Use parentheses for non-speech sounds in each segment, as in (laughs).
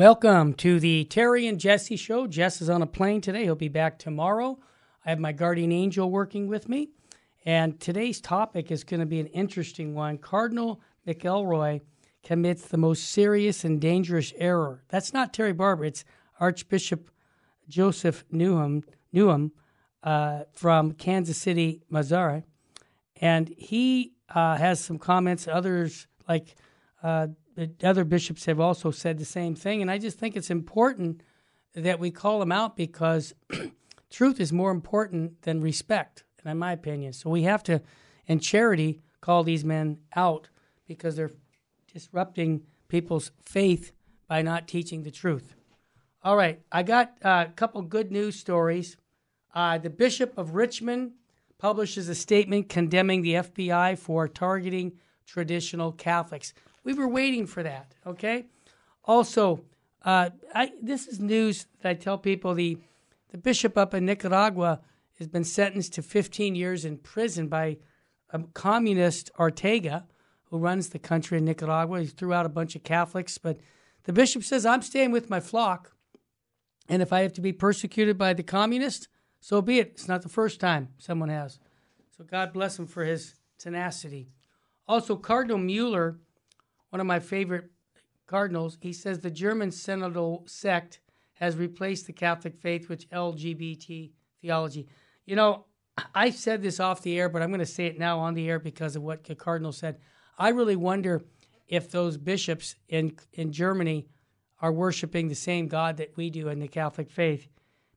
Welcome to the Terry and Jesse show. Jess is on a plane today. He'll be back tomorrow. I have my guardian angel working with me. And today's topic is going to be an interesting one. Cardinal McElroy commits the most serious and dangerous error. That's not Terry Barber, it's Archbishop Joseph Newham, Newham uh, from Kansas City, Missouri. And he uh, has some comments. Others, like uh, other bishops have also said the same thing. And I just think it's important that we call them out because (clears throat) truth is more important than respect, in my opinion. So we have to, in charity, call these men out because they're disrupting people's faith by not teaching the truth. All right, I got a couple good news stories. Uh, the Bishop of Richmond publishes a statement condemning the FBI for targeting traditional Catholics. We were waiting for that. Okay. Also, uh, I, this is news that I tell people. The the bishop up in Nicaragua has been sentenced to 15 years in prison by a communist Ortega, who runs the country in Nicaragua. He threw out a bunch of Catholics, but the bishop says, "I'm staying with my flock, and if I have to be persecuted by the communists, so be it. It's not the first time someone has." So God bless him for his tenacity. Also, Cardinal Mueller one of my favorite cardinals, he says the German synodal sect has replaced the Catholic faith with LGBT theology. You know, I said this off the air, but I'm going to say it now on the air because of what the cardinal said. I really wonder if those bishops in in Germany are worshiping the same God that we do in the Catholic faith,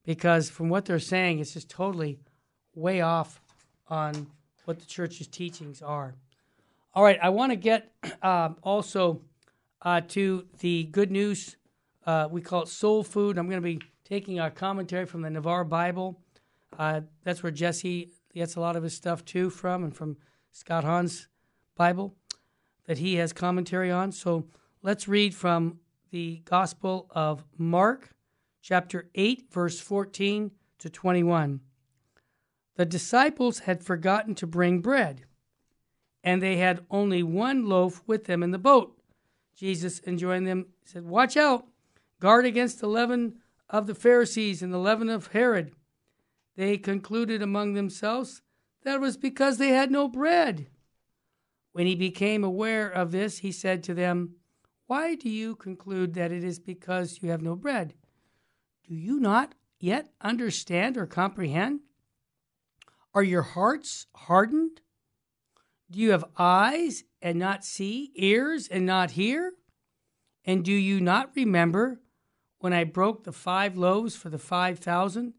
because from what they're saying, it's just totally way off on what the church's teachings are. All right, I want to get (clears throat) uh, also uh, to the good news. Uh, we call it soul food. I'm going to be taking a commentary from the Navarre Bible. Uh, that's where Jesse gets a lot of his stuff too from, and from Scott Hahn's Bible that he has commentary on. So let's read from the Gospel of Mark, chapter 8, verse 14 to 21. The disciples had forgotten to bring bread and they had only one loaf with them in the boat. Jesus, enjoined them, said, Watch out, guard against the leaven of the Pharisees and the leaven of Herod. They concluded among themselves that it was because they had no bread. When he became aware of this, he said to them, Why do you conclude that it is because you have no bread? Do you not yet understand or comprehend? Are your hearts hardened? Do you have eyes and not see, ears and not hear? And do you not remember when I broke the five loaves for the five thousand?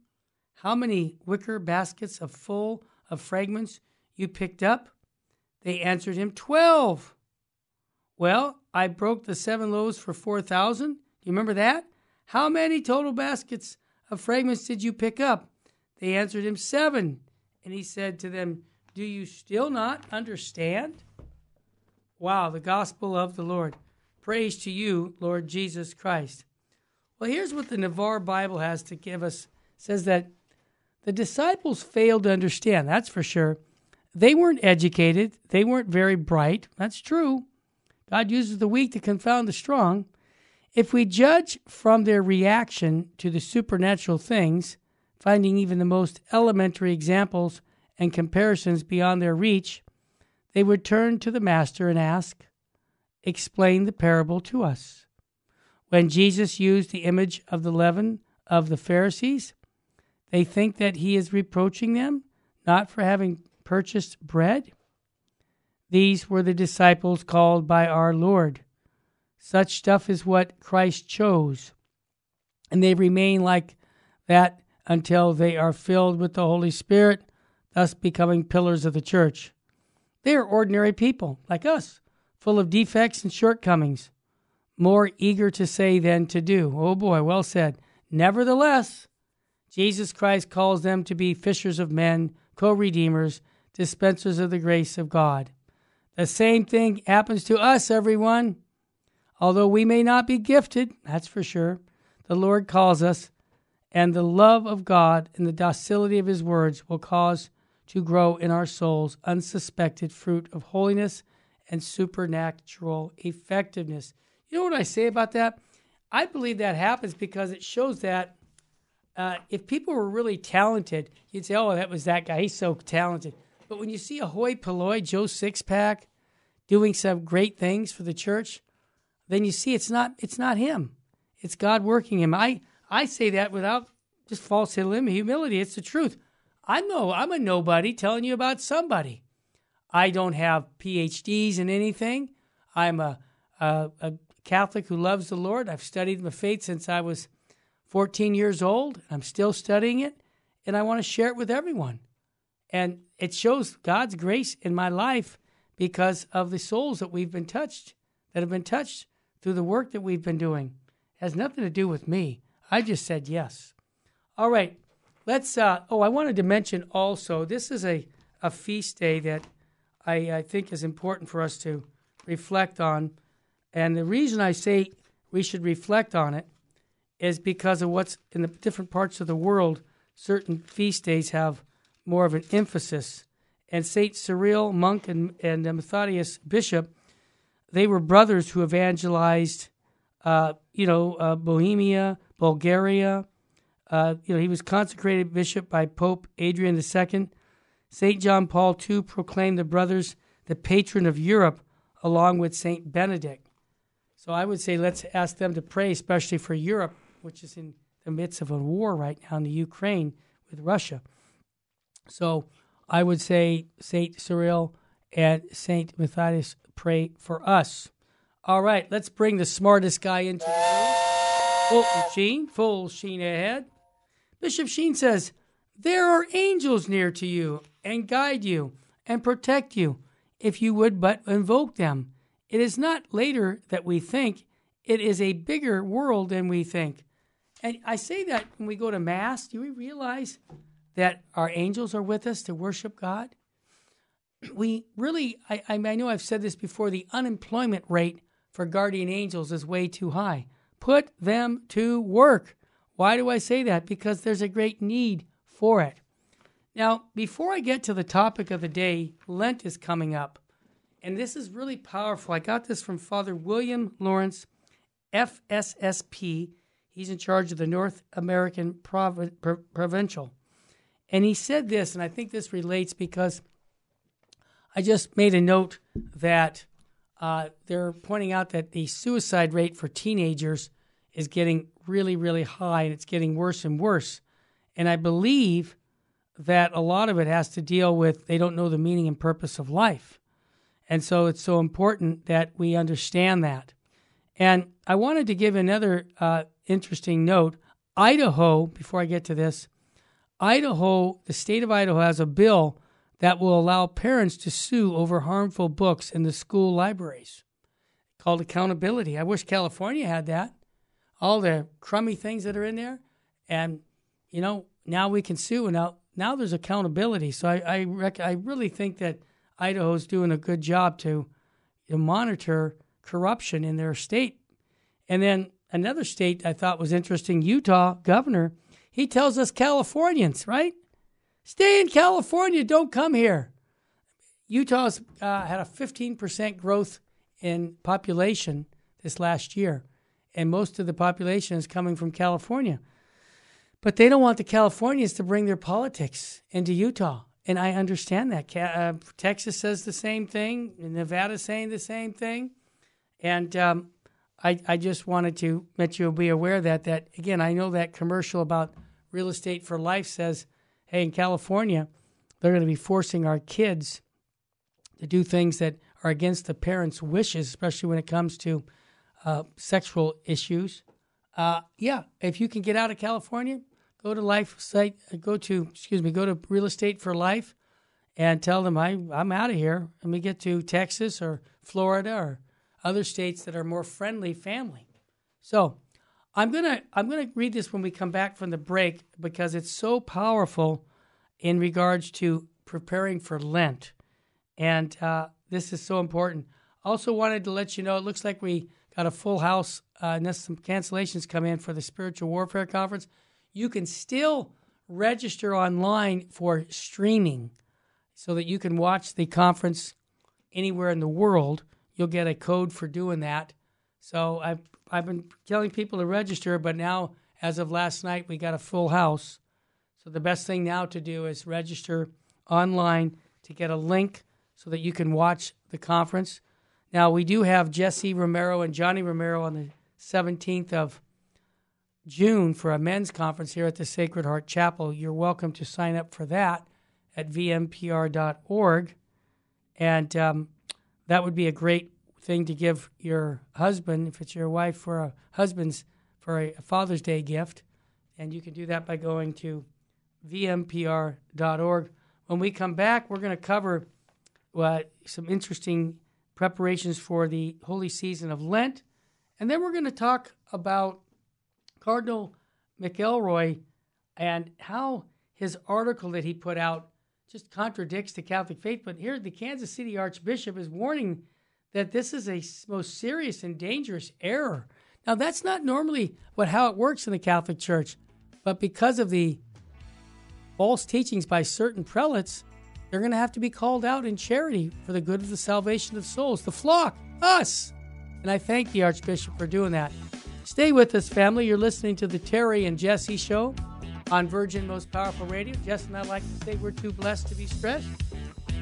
How many wicker baskets of full of fragments you picked up? They answered him, Twelve. Well, I broke the seven loaves for four thousand. Do you remember that? How many total baskets of fragments did you pick up? They answered him, Seven. And he said to them, do you still not understand? Wow, the gospel of the Lord. Praise to you, Lord Jesus Christ. Well, here's what the Navarre Bible has to give us. It says that the disciples failed to understand, that's for sure. They weren't educated, they weren't very bright. That's true. God uses the weak to confound the strong. If we judge from their reaction to the supernatural things, finding even the most elementary examples and comparisons beyond their reach, they would turn to the Master and ask, Explain the parable to us. When Jesus used the image of the leaven of the Pharisees, they think that he is reproaching them not for having purchased bread. These were the disciples called by our Lord. Such stuff is what Christ chose. And they remain like that until they are filled with the Holy Spirit thus becoming pillars of the church. They are ordinary people, like us, full of defects and shortcomings, more eager to say than to do. Oh boy, well said. Nevertheless, Jesus Christ calls them to be fishers of men, co redeemers, dispensers of the grace of God. The same thing happens to us, everyone. Although we may not be gifted, that's for sure, the Lord calls us, and the love of God and the docility of His words will cause to grow in our souls unsuspected fruit of holiness and supernatural effectiveness. You know what I say about that? I believe that happens because it shows that uh, if people were really talented, you'd say, "Oh, that was that guy. He's so talented." But when you see a hoi polloi Joe Sixpack doing some great things for the church, then you see it's not it's not him. It's God working him. I I say that without just false humility. It's the truth. I know I'm a nobody telling you about somebody. I don't have PhDs in anything. I'm a, a, a Catholic who loves the Lord. I've studied my faith since I was 14 years old. I'm still studying it, and I want to share it with everyone. And it shows God's grace in my life because of the souls that we've been touched, that have been touched through the work that we've been doing. It has nothing to do with me. I just said yes. All right, let's. Uh, oh, I wanted to mention also this is a, a feast day that I, I think is important for us to reflect on. And the reason I say we should reflect on it is because of what's in the different parts of the world. Certain feast days have more of an emphasis. And Saint Cyril, monk, and, and Methodius, bishop, they were brothers who evangelized, uh, you know, uh, Bohemia, Bulgaria. Uh, you know, he was consecrated bishop by Pope Adrian II. Saint John Paul II proclaimed the brothers the patron of Europe, along with Saint Benedict. So I would say let's ask them to pray, especially for Europe, which is in the midst of a war right now in the Ukraine with Russia. So I would say Saint Cyril and Saint Matthias pray for us. All right, let's bring the smartest guy into the room. Full Sheen, full Sheen ahead. Bishop Sheen says, There are angels near to you and guide you and protect you if you would but invoke them. It is not later that we think, it is a bigger world than we think. And I say that when we go to Mass, do we realize that our angels are with us to worship God? We really, I, I know I've said this before, the unemployment rate for guardian angels is way too high. Put them to work. Why do I say that? Because there's a great need for it. Now, before I get to the topic of the day, Lent is coming up. And this is really powerful. I got this from Father William Lawrence, FSSP. He's in charge of the North American Provincial. And he said this, and I think this relates because I just made a note that uh, they're pointing out that the suicide rate for teenagers is getting really, really high and it's getting worse and worse. And I believe that a lot of it has to deal with they don't know the meaning and purpose of life. And so it's so important that we understand that. And I wanted to give another uh, interesting note. Idaho, before I get to this, Idaho, the state of Idaho has a bill that will allow parents to sue over harmful books in the school libraries called accountability. I wish California had that. All the crummy things that are in there. And, you know, now we can sue. And now, now there's accountability. So I, I, rec- I really think that Idaho's doing a good job to, to monitor corruption in their state. And then another state I thought was interesting Utah governor he tells us Californians, right? Stay in California, don't come here. Utah's uh, had a 15% growth in population this last year, and most of the population is coming from California. But they don't want the Californians to bring their politics into Utah. And I understand that. Uh, Texas says the same thing, Nevada saying the same thing. And um, I, I just wanted to let you be aware that that again I know that commercial about real estate for life says, hey, in California, they're going to be forcing our kids to do things that are against the parents' wishes, especially when it comes to uh, sexual issues. Uh, yeah, if you can get out of California, go to life site, uh, go to excuse me, go to real estate for life, and tell them I I'm out of here. Let me get to Texas or Florida or other states that are more friendly family. So I'm gonna I'm gonna read this when we come back from the break because it's so powerful in regards to preparing for Lent, and uh, this is so important. Also wanted to let you know it looks like we got a full house uh, unless some cancellations come in for the spiritual warfare conference. You can still register online for streaming so that you can watch the conference anywhere in the world. You'll get a code for doing that. So I've I've been telling people to register, but now as of last night we got a full house. So the best thing now to do is register online to get a link so that you can watch the conference. Now we do have Jesse Romero and Johnny Romero on the 17th of June for a men's conference here at the Sacred Heart Chapel. You're welcome to sign up for that at vmpr.org. And um, that would be a great thing to give your husband, if it's your wife, for a husband's, for a Father's Day gift. And you can do that by going to vmpr.org. When we come back, we're going to cover uh, some interesting preparations for the holy season of Lent. And then we're going to talk about Cardinal McElroy and how his article that he put out just contradicts the Catholic faith. But here, the Kansas City Archbishop is warning that this is a most serious and dangerous error. Now, that's not normally what how it works in the Catholic Church, but because of the false teachings by certain prelates, they're going to have to be called out in charity for the good of the salvation of souls, the flock, us. And I thank the Archbishop for doing that. Stay with us, family. You're listening to the Terry and Jesse Show on Virgin Most Powerful Radio. Jess and I like to say we're too blessed to be stressed.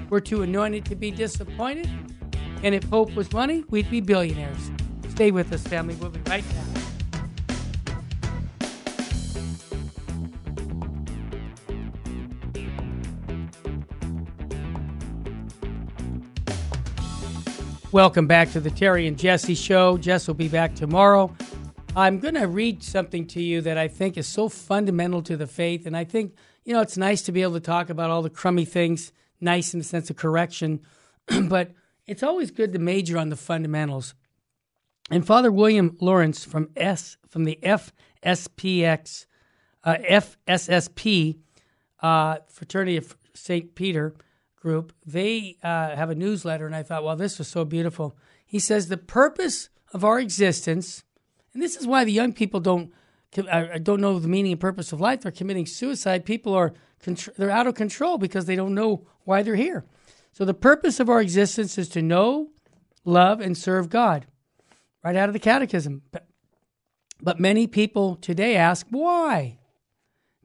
We're too anointed to be disappointed. And if hope was money, we'd be billionaires. Stay with us, family. We'll be right back. Welcome back to the Terry and Jesse Show. Jess will be back tomorrow. I'm going to read something to you that I think is so fundamental to the faith. And I think, you know, it's nice to be able to talk about all the crummy things, nice in the sense of correction, (clears throat) but it's always good to major on the fundamentals. And Father William Lawrence from S from the FSPX, uh, FSSP, uh, Fraternity of St. Peter group, they uh, have a newsletter, and I thought, well, this was so beautiful. He says, The purpose of our existence and this is why the young people don't uh, don't know the meaning and purpose of life. They're committing suicide. People are they're out of control because they don't know why they're here. So the purpose of our existence is to know, love, and serve God. Right out of the Catechism. But many people today ask why.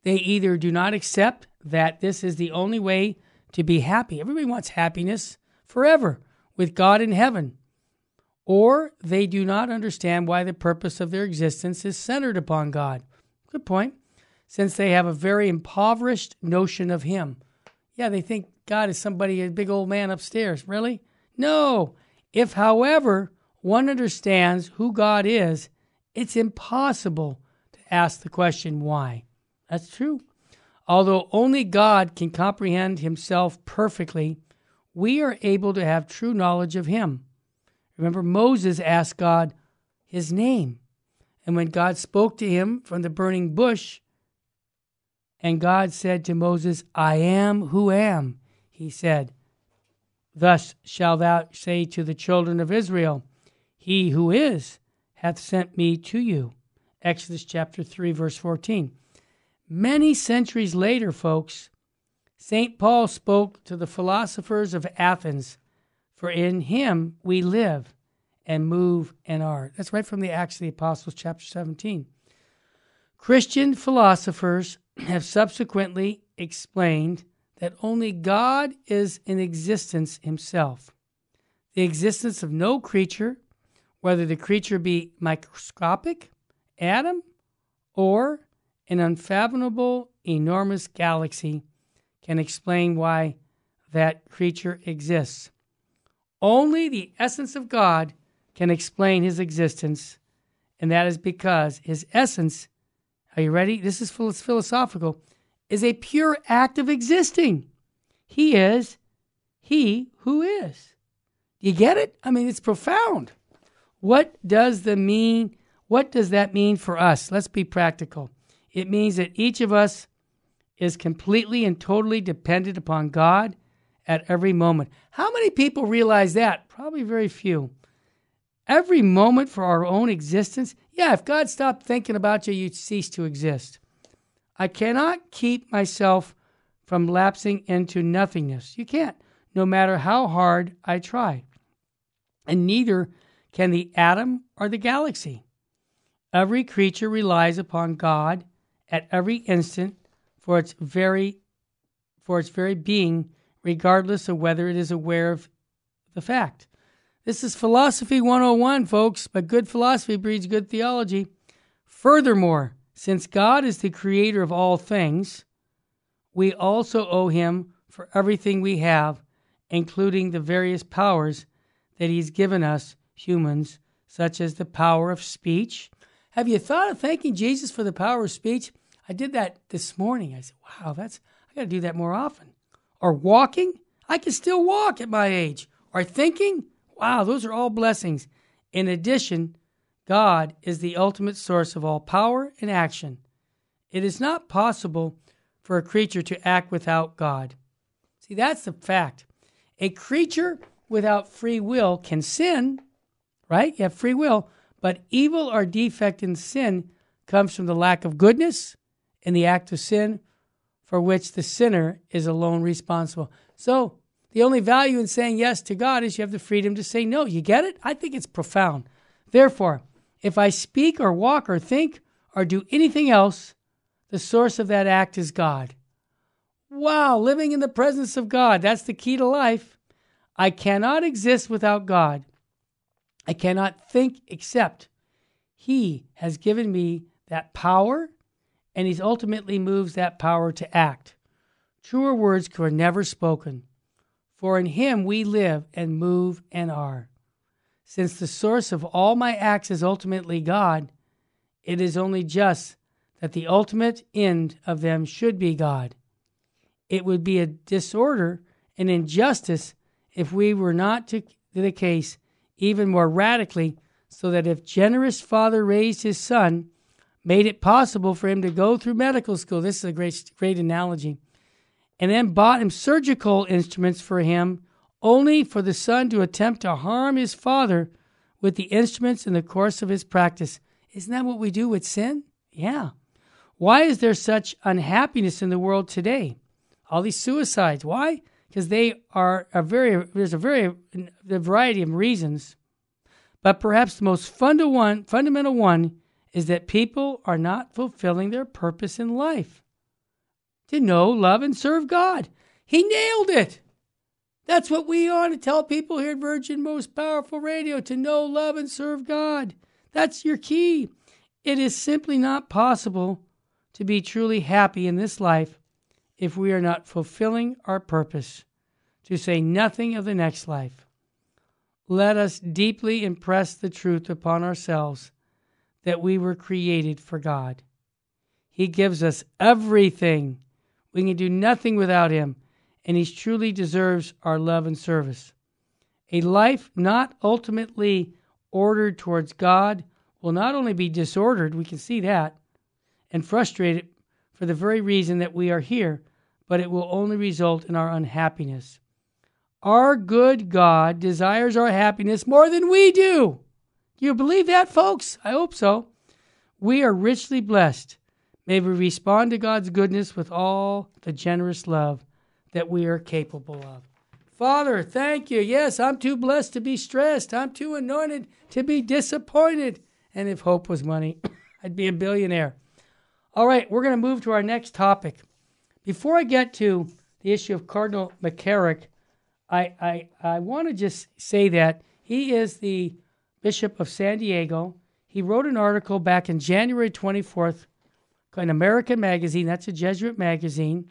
They either do not accept that this is the only way to be happy. Everybody wants happiness forever with God in heaven or they do not understand why the purpose of their existence is centered upon God. Good point. Since they have a very impoverished notion of Him. Yeah, they think God is somebody, a big old man upstairs. Really? No. If, however, one understands who God is, it's impossible to ask the question why. That's true. Although only God can comprehend Himself perfectly, we are able to have true knowledge of Him. Remember, Moses asked God his name. And when God spoke to him from the burning bush, and God said to Moses, I am who am, he said, Thus shalt thou say to the children of Israel, He who is hath sent me to you. Exodus chapter 3, verse 14. Many centuries later, folks, St. Paul spoke to the philosophers of Athens for in him we live and move and are. That's right from the Acts of the Apostles, chapter 17. Christian philosophers (clears throat) have subsequently explained that only God is in existence himself. The existence of no creature, whether the creature be microscopic, atom, or an unfathomable, enormous galaxy, can explain why that creature exists. Only the essence of God can explain his existence, and that is because his essence, are you ready? This is philosophical, is a pure act of existing. He is he who is. Do you get it? I mean, it's profound. What does the mean? What does that mean for us? Let's be practical. It means that each of us is completely and totally dependent upon God at every moment. How many people realize that? Probably very few. Every moment for our own existence. Yeah, if God stopped thinking about you, you'd cease to exist. I cannot keep myself from lapsing into nothingness. You can't, no matter how hard I try. And neither can the atom or the galaxy. Every creature relies upon God at every instant for its very for its very being, regardless of whether it is aware of the fact. This is philosophy 101, folks, but good philosophy breeds good theology. Furthermore, since God is the creator of all things, we also owe him for everything we have, including the various powers that he's given us humans, such as the power of speech. Have you thought of thanking Jesus for the power of speech? I did that this morning. I said, wow, that's I got to do that more often. Or walking? I can still walk at my age. Or thinking? Wow, those are all blessings. In addition, God is the ultimate source of all power and action. It is not possible for a creature to act without God. See, that's the fact. A creature without free will can sin, right? You have free will, but evil or defect in sin comes from the lack of goodness in the act of sin for which the sinner is alone responsible. So, the only value in saying yes to God is you have the freedom to say no. You get it? I think it's profound. Therefore, if I speak or walk or think or do anything else, the source of that act is God. Wow, living in the presence of God, that's the key to life. I cannot exist without God. I cannot think except He has given me that power, and He ultimately moves that power to act. Truer words were never spoken, for in Him we live and move and are. Since the source of all my acts is ultimately God, it is only just that the ultimate end of them should be God. It would be a disorder and injustice if we were not to the case even more radically, so that if generous father raised his son, made it possible for him to go through medical school, this is a great, great analogy, and then bought him surgical instruments for him, only for the son to attempt to harm his father with the instruments in the course of his practice. Isn't that what we do with sin? Yeah. Why is there such unhappiness in the world today? All these suicides. Why? Because they are a very there's a very a variety of reasons, but perhaps the most funda one, fundamental one is that people are not fulfilling their purpose in life to know, love, and serve God. He nailed it. That's what we ought to tell people here at Virgin Most Powerful Radio to know, love, and serve God. That's your key. It is simply not possible to be truly happy in this life if we are not fulfilling our purpose, to say nothing of the next life. Let us deeply impress the truth upon ourselves that we were created for God. He gives us everything. We can do nothing without Him, and He truly deserves our love and service. A life not ultimately ordered towards God will not only be disordered, we can see that, and frustrated, for the very reason that we are here, but it will only result in our unhappiness. Our good God desires our happiness more than we do. Do you believe that, folks? I hope so. We are richly blessed. May we respond to God's goodness with all the generous love that we are capable of. Father, thank you. Yes, I'm too blessed to be stressed. I'm too anointed to be disappointed. And if hope was money, (coughs) I'd be a billionaire. All right, we're going to move to our next topic. Before I get to the issue of Cardinal McCarrick, I, I, I want to just say that he is the Bishop of San Diego. He wrote an article back in January 24th in American Magazine, that's a Jesuit magazine.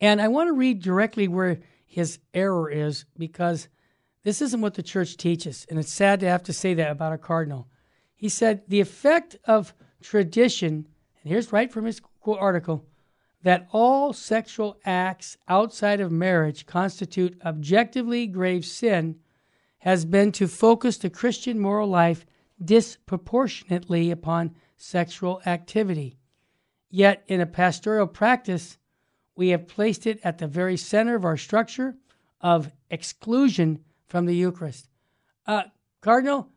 And I want to read directly where his error is because this isn't what the church teaches. And it's sad to have to say that about a cardinal. He said, The effect of tradition, and here's right from his article, that all sexual acts outside of marriage constitute objectively grave sin has been to focus the Christian moral life disproportionately upon sexual activity. Yet, in a pastoral practice, we have placed it at the very center of our structure of exclusion from the Eucharist. Uh, Cardinal,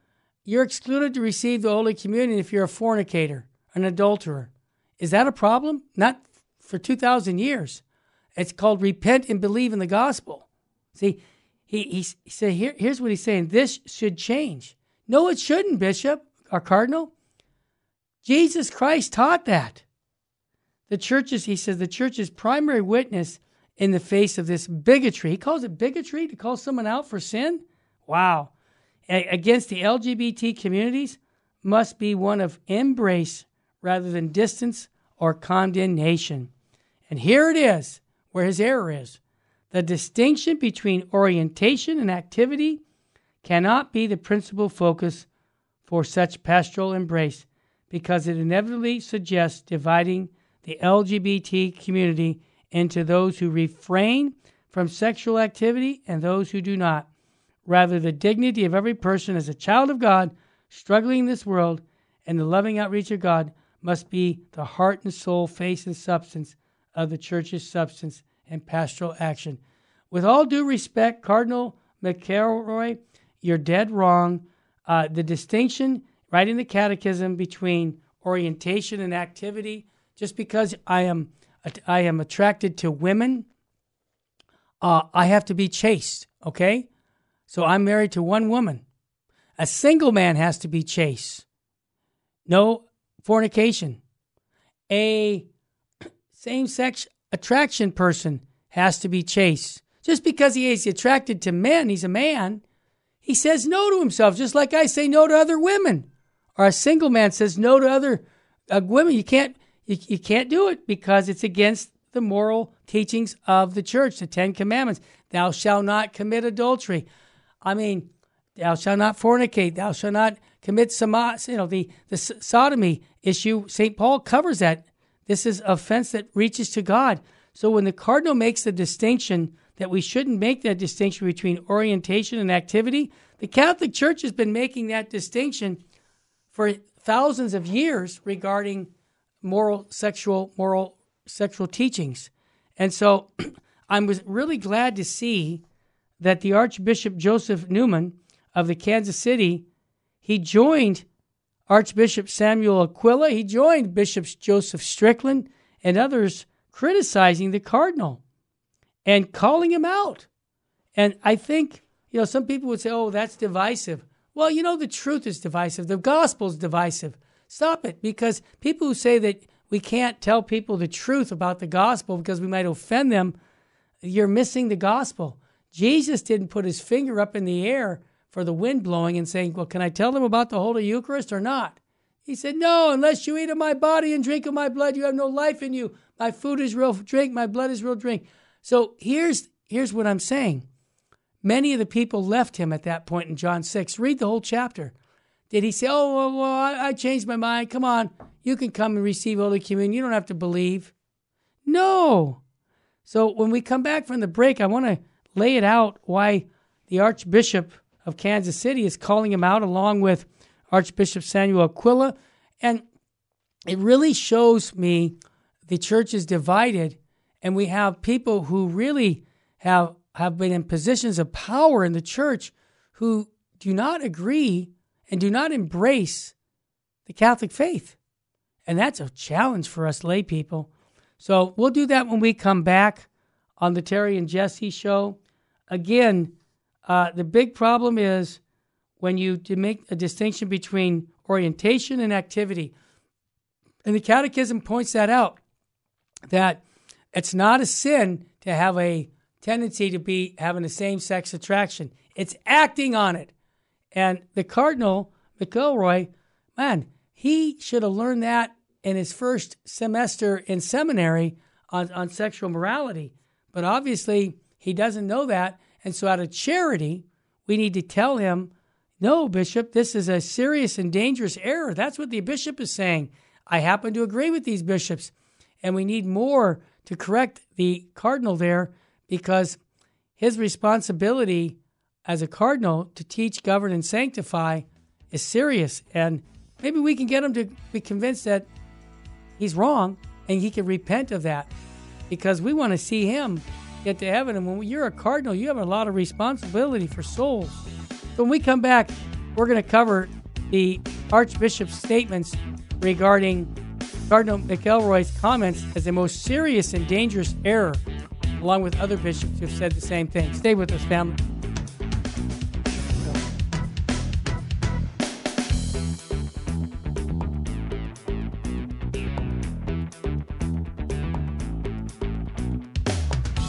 you're excluded to receive the Holy Communion if you're a fornicator, an adulterer. Is that a problem? Not for 2,000 years. It's called repent and believe in the gospel. See, he, he, he said, Here, here's what he's saying this should change. No, it shouldn't, Bishop or Cardinal. Jesus Christ taught that. The church's, he says, the church's primary witness in the face of this bigotry. He calls it bigotry to call someone out for sin? Wow. A- against the LGBT communities must be one of embrace rather than distance or condemnation. And here it is where his error is. The distinction between orientation and activity cannot be the principal focus for such pastoral embrace because it inevitably suggests dividing the LGBT community into those who refrain from sexual activity and those who do not. Rather, the dignity of every person as a child of God struggling in this world and the loving outreach of God must be the heart and soul, face and substance of the church's substance and pastoral action. With all due respect, Cardinal McElroy, you're dead wrong. Uh, the distinction right in the catechism between orientation and activity, just because I am I am attracted to women, uh, I have to be chaste. Okay, so I'm married to one woman. A single man has to be chaste. No fornication. A same sex attraction person has to be chaste. Just because he is attracted to men, he's a man, he says no to himself, just like I say no to other women. Or a single man says no to other uh, women. You can't, you, you can't do it because it's against the moral teachings of the church, the Ten Commandments. Thou shalt not commit adultery. I mean, thou shalt not fornicate. Thou shalt not commit some, you know, the, the sodomy issue. St. Paul covers that. This is offense that reaches to God. So when the cardinal makes the distinction that we shouldn't make that distinction between orientation and activity, the Catholic Church has been making that distinction for thousands of years regarding moral sexual moral sexual teachings. And so (clears throat) I was really glad to see that the Archbishop Joseph Newman of the Kansas City, he joined Archbishop Samuel Aquila, he joined Bishops Joseph Strickland and others criticizing the cardinal and calling him out. And I think, you know, some people would say, oh, that's divisive. Well, you know, the truth is divisive. The gospel is divisive. Stop it. Because people who say that we can't tell people the truth about the gospel because we might offend them, you're missing the gospel. Jesus didn't put his finger up in the air for the wind blowing and saying, Well, can I tell them about the Holy Eucharist or not? He said, No, unless you eat of my body and drink of my blood, you have no life in you. My food is real drink, my blood is real drink. So here's here's what I'm saying. Many of the people left him at that point in John 6. Read the whole chapter. Did he say, Oh, well, well I, I changed my mind. Come on, you can come and receive Holy Communion. You don't have to believe. No. So when we come back from the break, I want to lay it out why the Archbishop of Kansas City is calling him out along with Archbishop Samuel Aquila. And it really shows me the church is divided and we have people who really have have been in positions of power in the church who do not agree and do not embrace the Catholic faith. And that's a challenge for us lay people. So we'll do that when we come back on the Terry and Jesse show. Again, uh, the big problem is when you make a distinction between orientation and activity. And the Catechism points that out that it's not a sin to have a tendency to be having the same sex attraction. It's acting on it. And the Cardinal McElroy, man, he should have learned that in his first semester in seminary on, on sexual morality. But obviously, he doesn't know that. And so, out of charity, we need to tell him, no, Bishop, this is a serious and dangerous error. That's what the bishop is saying. I happen to agree with these bishops. And we need more to correct the cardinal there because his responsibility as a cardinal to teach, govern, and sanctify is serious. And maybe we can get him to be convinced that he's wrong and he can repent of that because we want to see him get to heaven. And when you're a cardinal, you have a lot of responsibility for souls. So when we come back, we're going to cover the Archbishop's statements regarding Cardinal McElroy's comments as the most serious and dangerous error, along with other bishops who have said the same thing. Stay with us, family.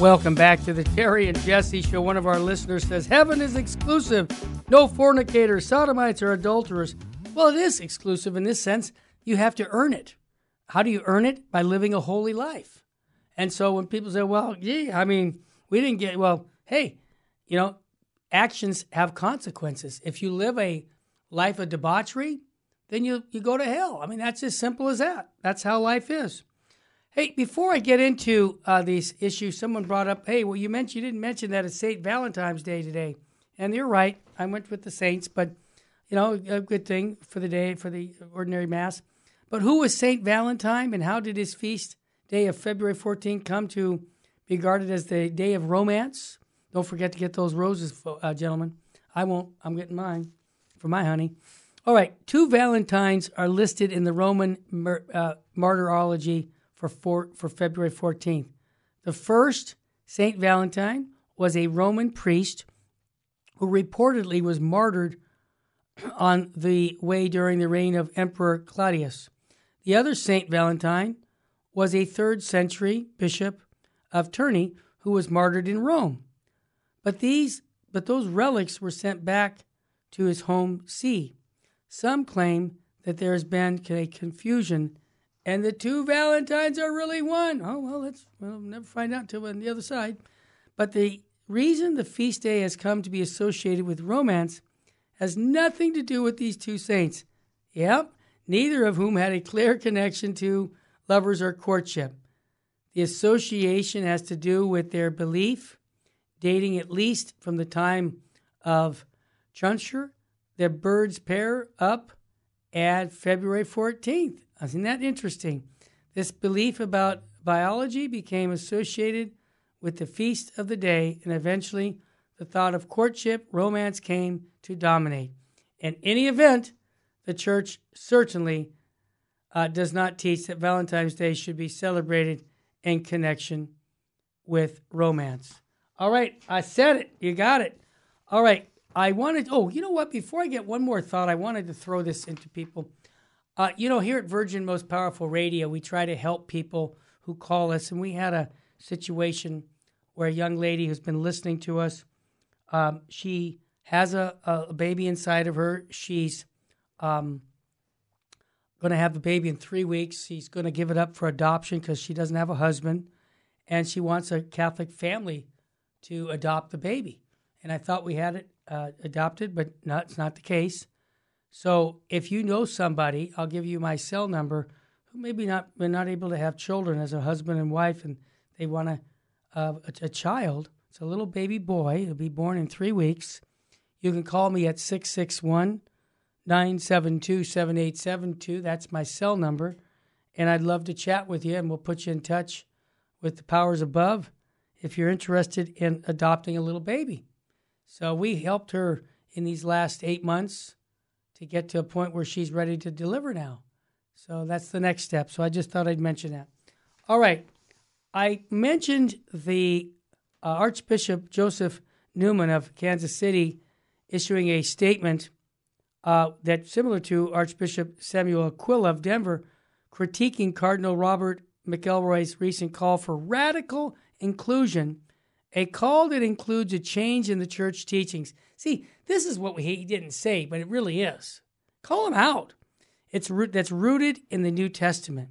Welcome back to the Terry and Jesse Show. One of our listeners says, Heaven is exclusive. No fornicators, sodomites, or adulterers. Well, it is exclusive in this sense. You have to earn it. How do you earn it? By living a holy life. And so when people say, well, yeah, I mean, we didn't get, well, hey, you know, actions have consequences. If you live a life of debauchery, then you, you go to hell. I mean, that's as simple as that. That's how life is. Hey, before I get into uh, these issues, someone brought up, hey, well, you mentioned you didn't mention that it's St. Valentine's Day today. And you're right. I went with the saints, but, you know, a good thing for the day, for the ordinary Mass. But who was St. Valentine and how did his feast day of February 14th come to be regarded as the day of romance? Don't forget to get those roses, uh, gentlemen. I won't. I'm getting mine for my honey. All right, two Valentines are listed in the Roman uh, martyrology for, four, for February 14th. The first, St. Valentine, was a Roman priest who reportedly was martyred on the way during the reign of Emperor Claudius. The other St. Valentine was a third century bishop of Terni who was martyred in Rome. But these but those relics were sent back to his home see. Some claim that there has been a confusion and the two Valentines are really one. Oh, well, let's we'll never find out till we're on the other side. But the reason the feast day has come to be associated with romance has nothing to do with these two saints. Yep, neither of whom had a clear connection to lovers or courtship. The association has to do with their belief, dating at least from the time of Chaucer, the birds pair up at February 14th. Isn't that interesting? This belief about biology became associated with the feast of the day, and eventually the thought of courtship, romance came to dominate. In any event, the church certainly uh, does not teach that Valentine's Day should be celebrated in connection with romance. All right, I said it. You got it. All right, I wanted, oh, you know what? Before I get one more thought, I wanted to throw this into people. Uh, you know, here at Virgin Most Powerful Radio, we try to help people who call us, and we had a situation where a young lady who's been listening to us, um, she has a, a, baby inside of her. She's um, going to have the baby in three weeks. She's going to give it up for adoption because she doesn't have a husband, and she wants a Catholic family to adopt the baby. And I thought we had it uh, adopted, but not, it's not the case. So if you know somebody, I'll give you my cell number who maybe not been not able to have children as a husband and wife, and they want a, a, a child. It's a little baby boy. He'll be born in three weeks. You can call me at 661 972 7872. That's my cell number. And I'd love to chat with you, and we'll put you in touch with the powers above if you're interested in adopting a little baby. So we helped her in these last eight months to get to a point where she's ready to deliver now. So that's the next step. So I just thought I'd mention that. All right. I mentioned the uh, Archbishop Joseph Newman of Kansas City issuing a statement uh, that similar to Archbishop Samuel Aquila of Denver, critiquing Cardinal Robert McElroy's recent call for radical inclusion, a call that includes a change in the church teachings. See, this is what we, he didn't say, but it really is. Call him out. It's root, that's rooted in the New Testament.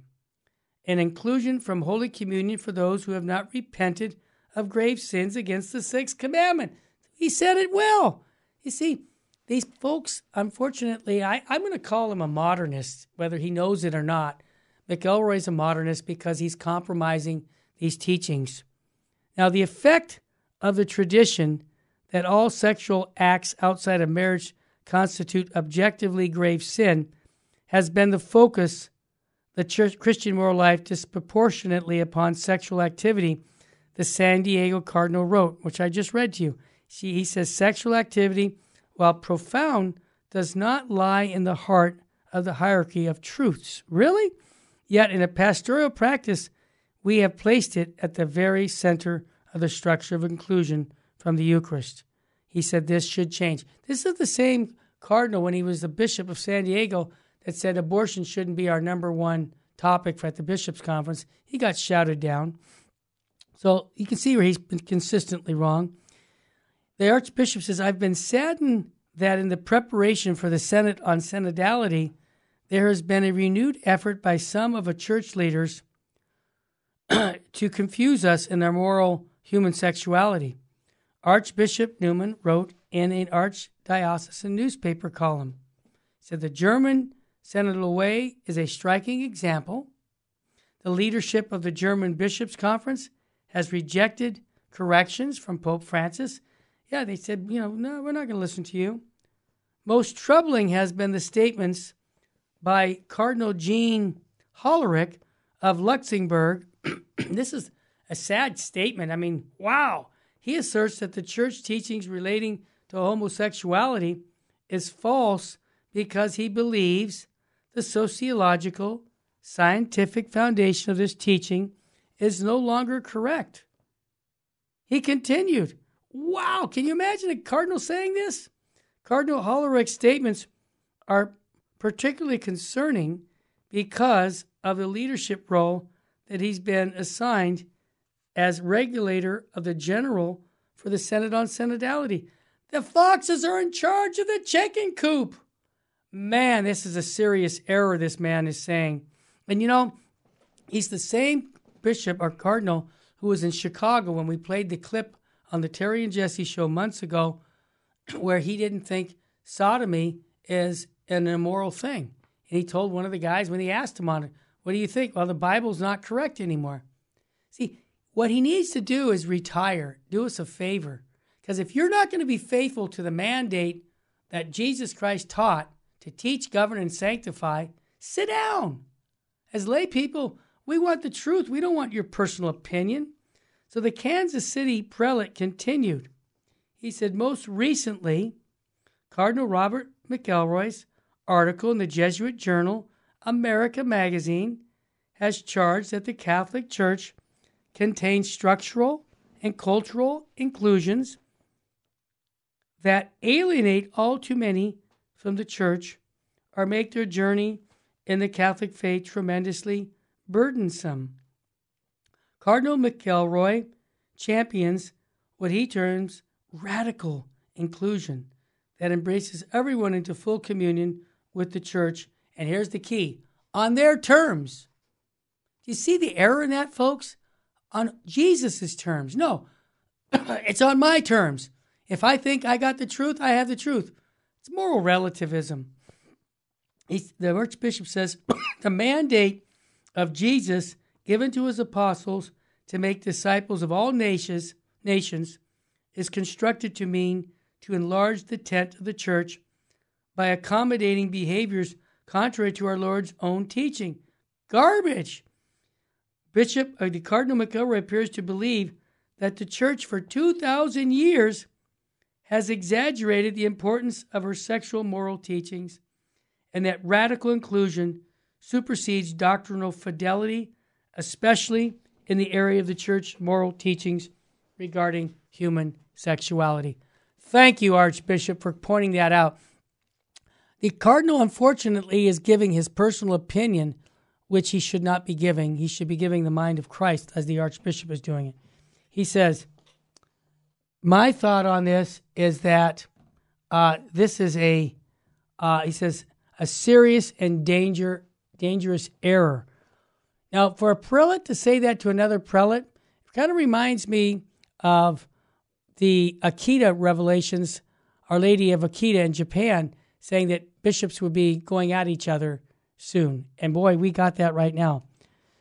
An inclusion from Holy Communion for those who have not repented of grave sins against the sixth commandment. He said it well. You see, these folks, unfortunately, I, I'm going to call him a modernist, whether he knows it or not. McElroy's a modernist because he's compromising these teachings. Now, the effect of the tradition that all sexual acts outside of marriage constitute objectively grave sin has been the focus the church, Christian moral life disproportionately upon sexual activity, the San Diego Cardinal wrote, which I just read to you. She, he says sexual activity, while profound, does not lie in the heart of the hierarchy of truths. Really? Yet in a pastoral practice, we have placed it at the very center of the structure of inclusion from the Eucharist. He said this should change. This is the same cardinal when he was the bishop of San Diego that said abortion shouldn't be our number one topic at the bishops' conference. He got shouted down. So you can see where he's been consistently wrong. The Archbishop says, I've been saddened that in the preparation for the Synod on synodality, there has been a renewed effort by some of the church leaders (clears throat) to confuse us in our moral human sexuality. Archbishop Naumann wrote in an archdiocesan newspaper column, said the German synodal way is a striking example. The leadership of the German Bishops' Conference has rejected corrections from Pope Francis. Yeah, they said, you know, no, we're not going to listen to you. Most troubling has been the statements by Cardinal Jean Hollerich of Luxembourg. This is a sad statement. I mean, wow. He asserts that the church teachings relating to homosexuality is false because he believes the sociological, scientific foundation of this teaching is no longer correct. He continued, Wow, can you imagine a cardinal saying this? Cardinal Hollerich's statements are particularly concerning because of the leadership role that he's been assigned as regulator of the general for the Synod on Synodality. The foxes are in charge of the chicken coop. Man, this is a serious error, this man is saying. And you know, he's the same bishop or cardinal who was in Chicago when we played the clip on the Terry and Jesse show months ago, (clears throat) where he didn't think sodomy is an immoral thing. And he told one of the guys when he asked him on it, What do you think? Well, the Bible's not correct anymore. See, what he needs to do is retire. Do us a favor. Because if you're not going to be faithful to the mandate that Jesus Christ taught to teach, govern, and sanctify, sit down. As lay people, we want the truth. We don't want your personal opinion. So the Kansas City prelate continued. He said, most recently, Cardinal Robert McElroy's article in the Jesuit journal America Magazine has charged that the Catholic Church contains structural and cultural inclusions that alienate all too many from the church or make their journey in the Catholic faith tremendously burdensome. Cardinal McElroy champions what he terms radical inclusion that embraces everyone into full communion with the church. And here's the key on their terms. Do you see the error in that, folks? On Jesus' terms. No, (coughs) it's on my terms. If I think I got the truth, I have the truth. It's moral relativism. He's, the Archbishop says (coughs) the mandate of Jesus given to his apostles to make disciples of all nations, nations is constructed to mean to enlarge the tent of the church by accommodating behaviors contrary to our Lord's own teaching. Garbage! Bishop uh, the Cardinal McElroy appears to believe that the church for 2,000 years has exaggerated the importance of her sexual moral teachings and that radical inclusion supersedes doctrinal fidelity, especially in the area of the church moral teachings regarding human sexuality. Thank you, Archbishop, for pointing that out. The cardinal, unfortunately, is giving his personal opinion, which he should not be giving. He should be giving the mind of Christ, as the Archbishop is doing it. He says, My thought on this is that uh, this is a, uh, he says, a serious and danger, dangerous error. Now, for a prelate to say that to another prelate, it kind of reminds me of the Akita revelations, Our Lady of Akita in Japan, saying that bishops would be going at each other soon. And boy, we got that right now.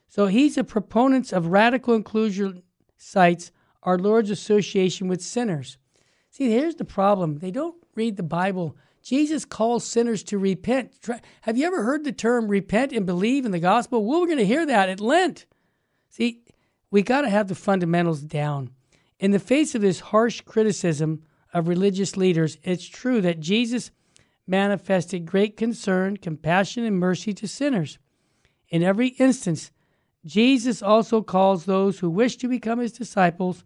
So he's a proponent of radical inclusion cites our Lord's association with sinners. See, here's the problem. They don't read the Bible. Jesus calls sinners to repent. Have you ever heard the term repent and believe in the gospel? Well, we're going to hear that at Lent. See, we got to have the fundamentals down. In the face of this harsh criticism of religious leaders, it's true that Jesus manifested great concern, compassion, and mercy to sinners. In every instance, Jesus also calls those who wish to become his disciples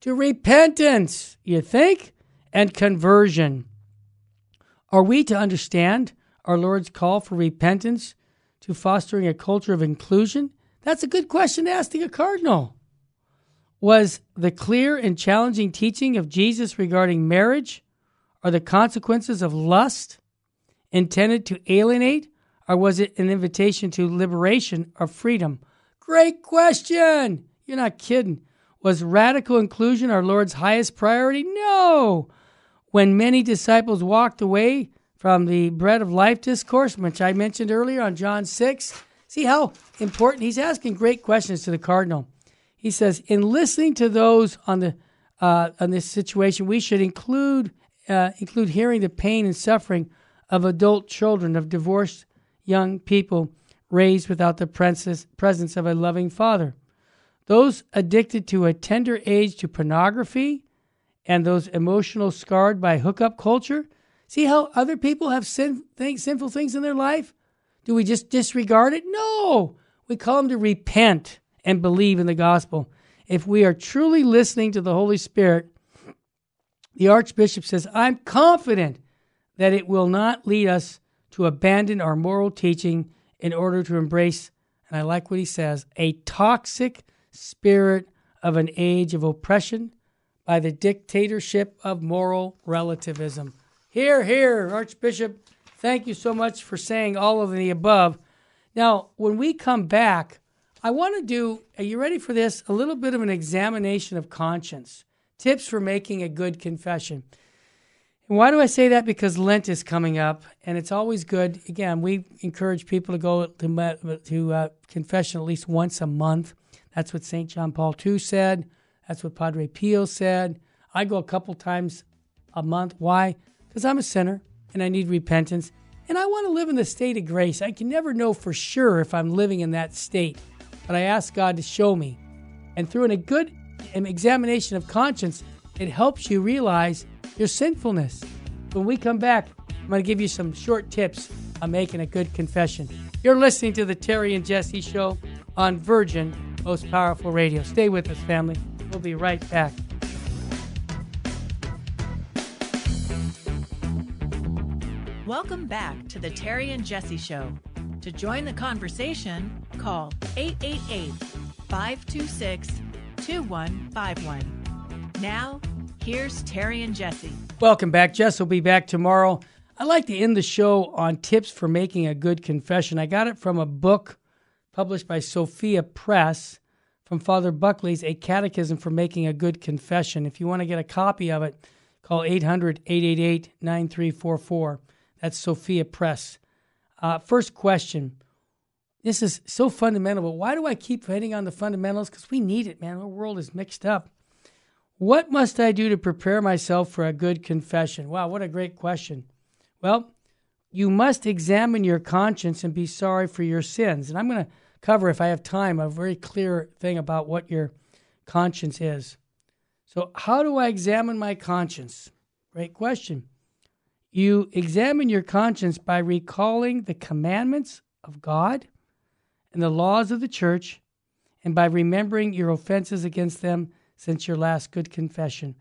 to repentance, you think, and conversion. Are we to understand our Lord's call for repentance to fostering a culture of inclusion? That's a good question to ask a cardinal. Was the clear and challenging teaching of Jesus regarding marriage or the consequences of lust intended to alienate, or was it an invitation to liberation or freedom? Great question. You're not kidding. Was radical inclusion our Lord's highest priority? No. When many disciples walked away from the bread of life discourse, which I mentioned earlier on John 6, see how important he's asking great questions to the cardinal. He says, in listening to those on the uh, on this situation, we should include uh, include hearing the pain and suffering of adult children, of divorced young people raised without the presence of a loving father. Those addicted to a tender age to pornography and those emotional scarred by hookup culture. See how other people have sin, sinful things in their life? Do we just disregard it? No. We call them to repent and believe in the gospel. If we are truly listening to the Holy Spirit, the Archbishop says, I'm confident that it will not lead us to abandon our moral teaching in order to embrace, and I like what he says, a toxic spirit of an age of oppression by the dictatorship of moral relativism. Here, here, Archbishop, thank you so much for saying all of the above. Now, when we come back, I want to do, are you ready for this? A little bit of an examination of conscience. Tips for making a good confession. And why do I say that? Because Lent is coming up, and it's always good. Again, we encourage people to go to, to uh, confession at least once a month. That's what St. John Paul II said. That's what Padre Pio said. I go a couple times a month. Why? Because I'm a sinner and I need repentance. And I want to live in the state of grace. I can never know for sure if I'm living in that state, but I ask God to show me. And through a good examination of conscience, it helps you realize your sinfulness. When we come back, I'm going to give you some short tips on making a good confession. You're listening to the Terry and Jesse Show on Virgin Most Powerful Radio. Stay with us, family. We'll be right back. Welcome back to the Terry and Jesse Show. To join the conversation, call 888 526 2151. Now, here's Terry and Jesse. Welcome back. Jess will be back tomorrow. I like to end the show on tips for making a good confession. I got it from a book published by Sophia Press from Father Buckley's A Catechism for Making a Good Confession. If you want to get a copy of it, call 800 888 9344. That's Sophia Press. Uh, first question this is so fundamental, but why do I keep hitting on the fundamentals? Because we need it, man. Our world is mixed up. What must I do to prepare myself for a good confession? Wow, what a great question. Well, you must examine your conscience and be sorry for your sins. And I'm going to cover, if I have time, a very clear thing about what your conscience is. So, how do I examine my conscience? Great question. You examine your conscience by recalling the commandments of God and the laws of the church, and by remembering your offenses against them since your last good confession.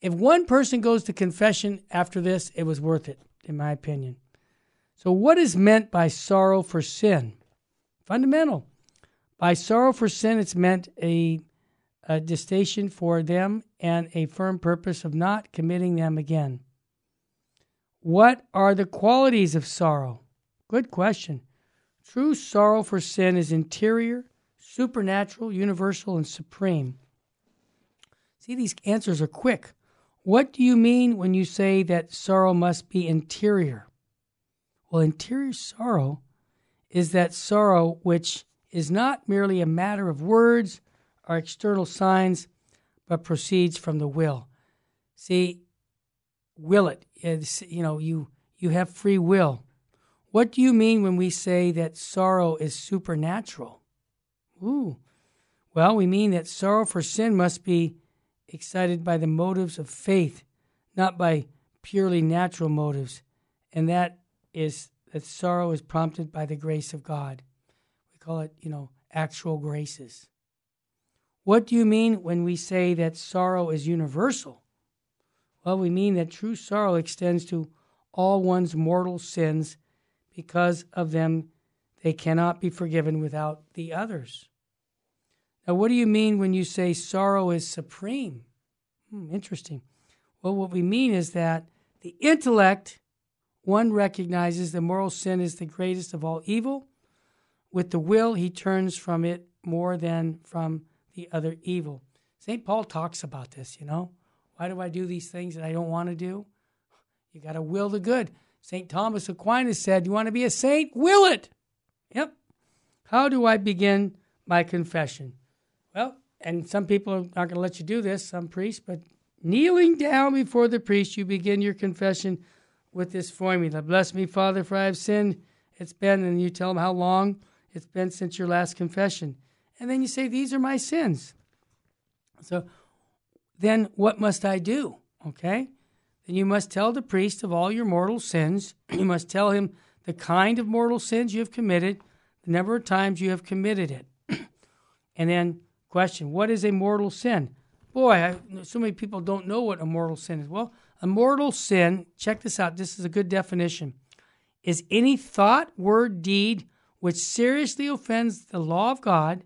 If one person goes to confession after this, it was worth it, in my opinion. So, what is meant by sorrow for sin? Fundamental. By sorrow for sin, it's meant a, a distinction for them and a firm purpose of not committing them again. What are the qualities of sorrow? Good question. True sorrow for sin is interior, supernatural, universal, and supreme. See, these answers are quick. What do you mean when you say that sorrow must be interior? Well, interior sorrow is that sorrow which is not merely a matter of words or external signs, but proceeds from the will. See, will it. It's, you know, you you have free will. What do you mean when we say that sorrow is supernatural? Ooh. Well, we mean that sorrow for sin must be excited by the motives of faith, not by purely natural motives. And that is that sorrow is prompted by the grace of God. We call it, you know, actual graces. What do you mean when we say that sorrow is universal? Well, we mean that true sorrow extends to all one's mortal sins because of them they cannot be forgiven without the others. Now, what do you mean when you say sorrow is supreme? Hmm, interesting. Well, what we mean is that the intellect, one recognizes the moral sin is the greatest of all evil. With the will, he turns from it more than from the other evil. St. Paul talks about this, you know. Why do I do these things that I don't want to do? You got to will the good. St. Thomas Aquinas said, You want to be a saint? Will it. Yep. How do I begin my confession? Well, and some people are not going to let you do this, some priests, but kneeling down before the priest, you begin your confession with this formula Bless me, Father, for I have sinned. It's been, and you tell them how long it's been since your last confession. And then you say, These are my sins. So then what must I do? Okay? Then you must tell the priest of all your mortal sins. (clears throat) You must tell him the kind of mortal sins you have committed, the number of times you have committed it. (clears throat) and then, question What is a mortal sin? Boy, I, so many people don't know what a mortal sin is. Well, a mortal sin, check this out, this is a good definition, is any thought, word, deed which seriously offends the law of God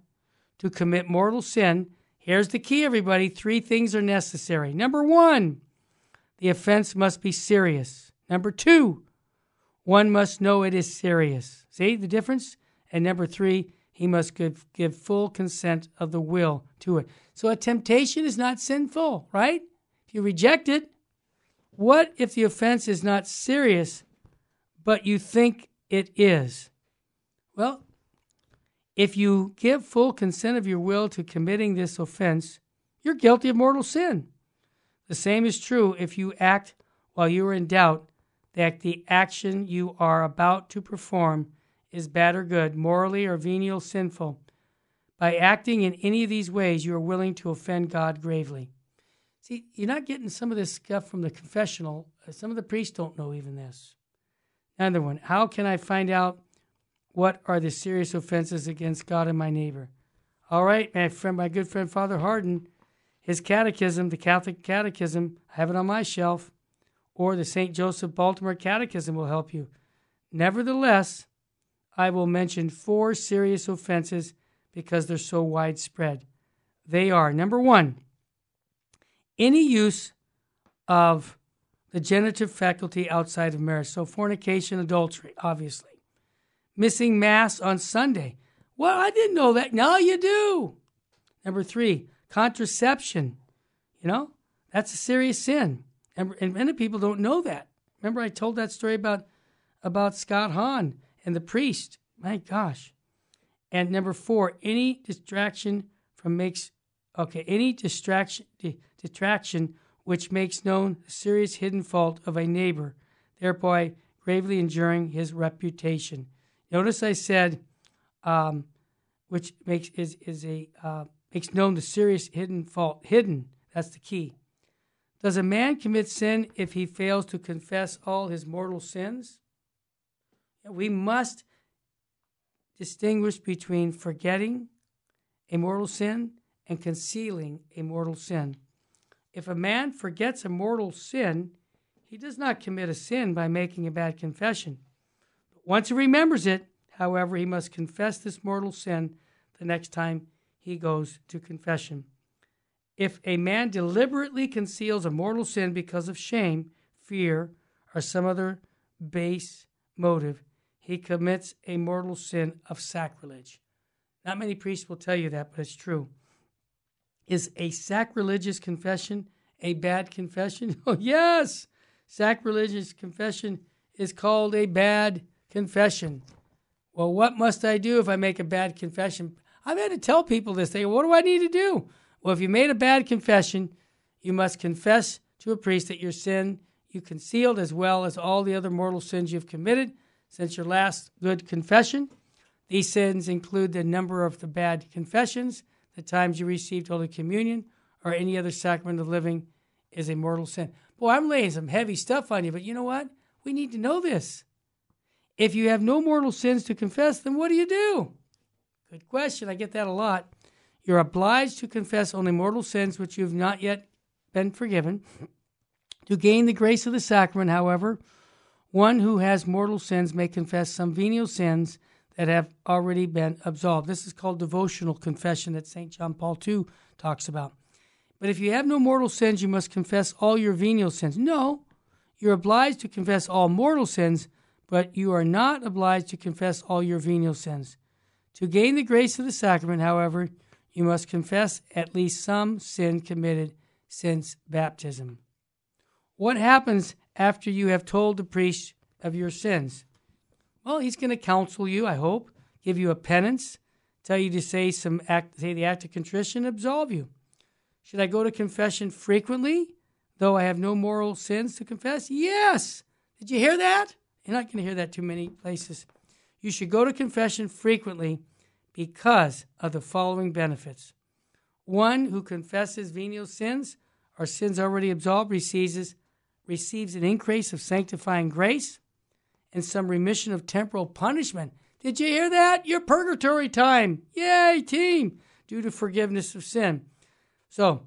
to commit mortal sin. Here's the key, everybody. Three things are necessary. Number one, the offense must be serious. Number two, one must know it is serious. See the difference? And number three, he must give, give full consent of the will to it. So a temptation is not sinful, right? If you reject it, what if the offense is not serious, but you think it is? Well, if you give full consent of your will to committing this offense, you're guilty of mortal sin. The same is true if you act while you are in doubt that the action you are about to perform is bad or good, morally or venial sinful. By acting in any of these ways, you are willing to offend God gravely. See, you're not getting some of this stuff from the confessional. Some of the priests don't know even this. Another one How can I find out what are the serious offenses against God and my neighbor? All right, my friend, my good friend Father Hardon his catechism, the Catholic Catechism, I have it on my shelf, or the St. Joseph Baltimore Catechism will help you. Nevertheless, I will mention four serious offenses because they're so widespread. They are number one, any use of the genitive faculty outside of marriage. So, fornication, adultery, obviously. Missing Mass on Sunday. Well, I didn't know that. Now you do. Number three, contraception. You know, that's a serious sin. And, and many people don't know that. Remember, I told that story about, about Scott Hahn and the priest. My gosh. And number four, any distraction from makes, okay, any distraction, detraction which makes known the serious hidden fault of a neighbor, thereby gravely injuring his reputation. Notice I said, um, which makes is is a uh, makes known the serious hidden fault. Hidden, that's the key. Does a man commit sin if he fails to confess all his mortal sins? We must distinguish between forgetting a mortal sin and concealing a mortal sin. If a man forgets a mortal sin, he does not commit a sin by making a bad confession. But once he remembers it, however, he must confess this mortal sin the next time he goes to confession. If a man deliberately conceals a mortal sin because of shame, fear, or some other base motive, he commits a mortal sin of sacrilege. Not many priests will tell you that, but it's true. Is a sacrilegious confession a bad confession? (laughs) Oh, yes! Sacrilegious confession is called a bad confession. Well, what must I do if I make a bad confession? I've had to tell people this. They go, What do I need to do? Well, if you made a bad confession, you must confess to a priest that your sin you concealed as well as all the other mortal sins you've committed since your last good confession. These sins include the number of the bad confessions, the times you received Holy Communion, or any other sacrament of living is a mortal sin. Boy, I'm laying some heavy stuff on you, but you know what? We need to know this. If you have no mortal sins to confess, then what do you do? Good question. I get that a lot. You're obliged to confess only mortal sins which you have not yet been forgiven. To gain the grace of the sacrament, however, one who has mortal sins may confess some venial sins that have already been absolved. This is called devotional confession that St. John Paul II talks about. But if you have no mortal sins, you must confess all your venial sins. No, you're obliged to confess all mortal sins, but you are not obliged to confess all your venial sins. To gain the grace of the sacrament, however, you must confess at least some sin committed since baptism. What happens after you have told the priest of your sins? Well, he's going to counsel you, I hope, give you a penance, tell you to say some act, say the act of contrition, absolve you. Should I go to confession frequently, though I have no moral sins to confess? Yes. Did you hear that? You're not going to hear that too many places. You should go to confession frequently because of the following benefits. One who confesses venial sins or sins already absolved receives, receives an increase of sanctifying grace and some remission of temporal punishment. Did you hear that? Your purgatory time. Yay, team! Due to forgiveness of sin. So,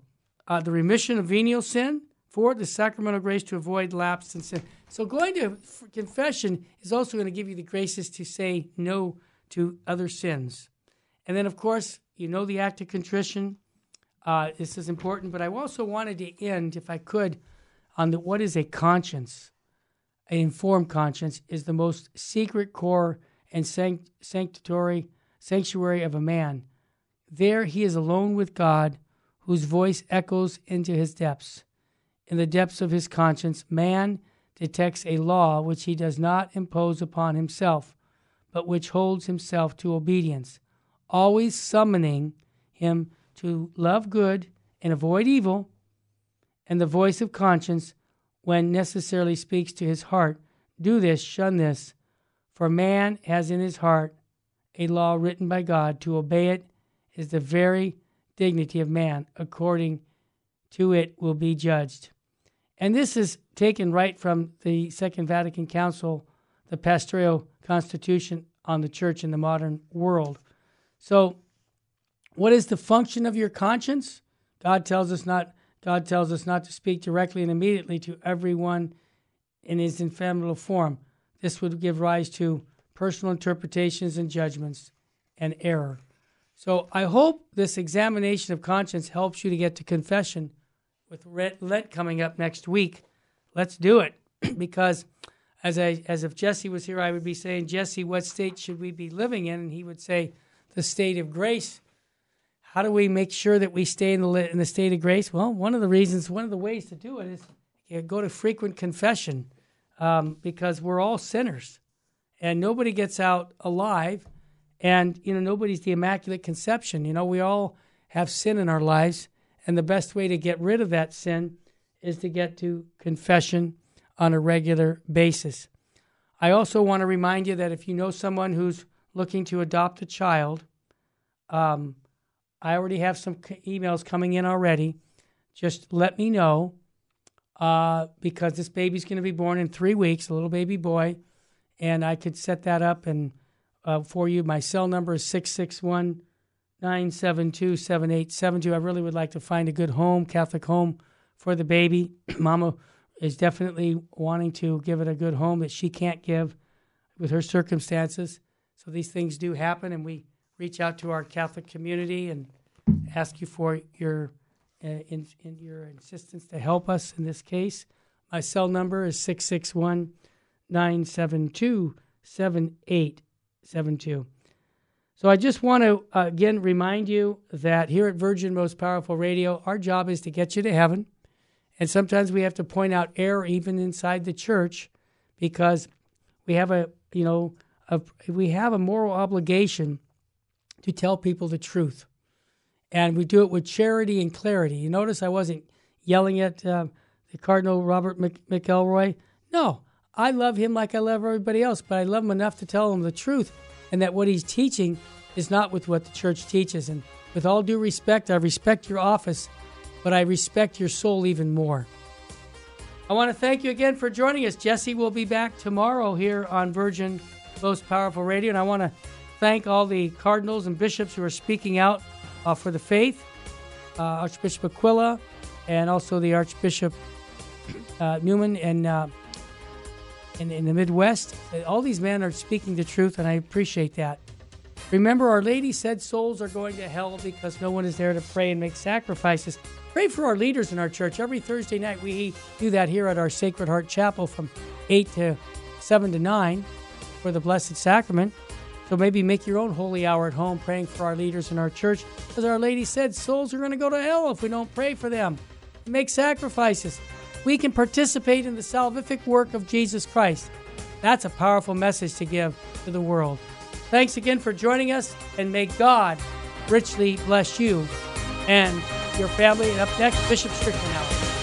uh, the remission of venial sin, for the sacramental grace to avoid lapse in sin. So, going to confession is also going to give you the graces to say no to other sins. And then, of course, you know the act of contrition. Uh, this is important, but I also wanted to end, if I could, on the, what is a conscience. An informed conscience is the most secret core and sanct- sanctuary sanctuary of a man. There he is alone with God whose voice echoes into his depths. In the depths of his conscience, man detects a law which he does not impose upon himself, but which holds himself to obedience, always summoning him to love good and avoid evil. And the voice of conscience, when necessarily speaks to his heart, do this, shun this, for man has in his heart a law written by God. To obey it is the very dignity of man. According to it will be judged. And this is taken right from the Second Vatican Council, the Pastoral Constitution on the Church in the modern world. So, what is the function of your conscience? God tells us not. God tells us not to speak directly and immediately to everyone in his infallible form. This would give rise to personal interpretations and judgments and error. So I hope this examination of conscience helps you to get to confession with Lent coming up next week. Let's do it (clears throat) because as I as if Jesse was here, I would be saying, Jesse, what state should we be living in? And he would say, the state of grace. How do we make sure that we stay in the in the state of grace? Well, one of the reasons, one of the ways to do it is you go to frequent confession um, because we're all sinners, and nobody gets out alive and, you know, nobody's the Immaculate Conception. You know, we all have sin in our lives. And the best way to get rid of that sin is to get to confession on a regular basis. I also want to remind you that if you know someone who's looking to adopt a child, um, I already have some emails coming in already. Just let me know uh, because this baby's going to be born in three weeks, a little baby boy, and I could set that up and uh, for you. My cell number is 661 972 7872. I really would like to find a good home, Catholic home for the baby. (clears throat) Mama is definitely wanting to give it a good home that she can't give with her circumstances. So these things do happen, and we reach out to our Catholic community and ask you for your uh, in, in your insistence to help us in this case. My cell number is 661 972 7872. So I just want to uh, again remind you that here at Virgin Most Powerful Radio, our job is to get you to heaven. And sometimes we have to point out error even inside the church because we have a, you know, a, we have a moral obligation to tell people the truth. And we do it with charity and clarity. You notice I wasn't yelling at uh, the Cardinal Robert Mc- McElroy. No, I love him like I love everybody else, but I love him enough to tell him the truth and that what he's teaching is not with what the church teaches. And with all due respect, I respect your office, but I respect your soul even more. I want to thank you again for joining us. Jesse will be back tomorrow here on Virgin Most Powerful Radio, and I want to thank all the cardinals and bishops who are speaking out uh, for the faith, uh, Archbishop Aquila, and also the Archbishop uh, Naumann and uh, in, in the Midwest. All these men are speaking the truth, and I appreciate that. Remember, Our Lady said souls are going to hell because no one is there to pray and make sacrifices. Pray for our leaders in our church. Every Thursday night, we do that here at our Sacred Heart Chapel from 8 to 7 to 9 for the Blessed Sacrament. So maybe make your own holy hour at home praying for our leaders in our church. As Our Lady said, souls are going to go to hell if we don't pray for them. Make sacrifices. We can participate in the salvific work of Jesus Christ. That's a powerful message to give to the world. Thanks again for joining us, and may God richly bless you and your family. And up next, Bishop Strickland.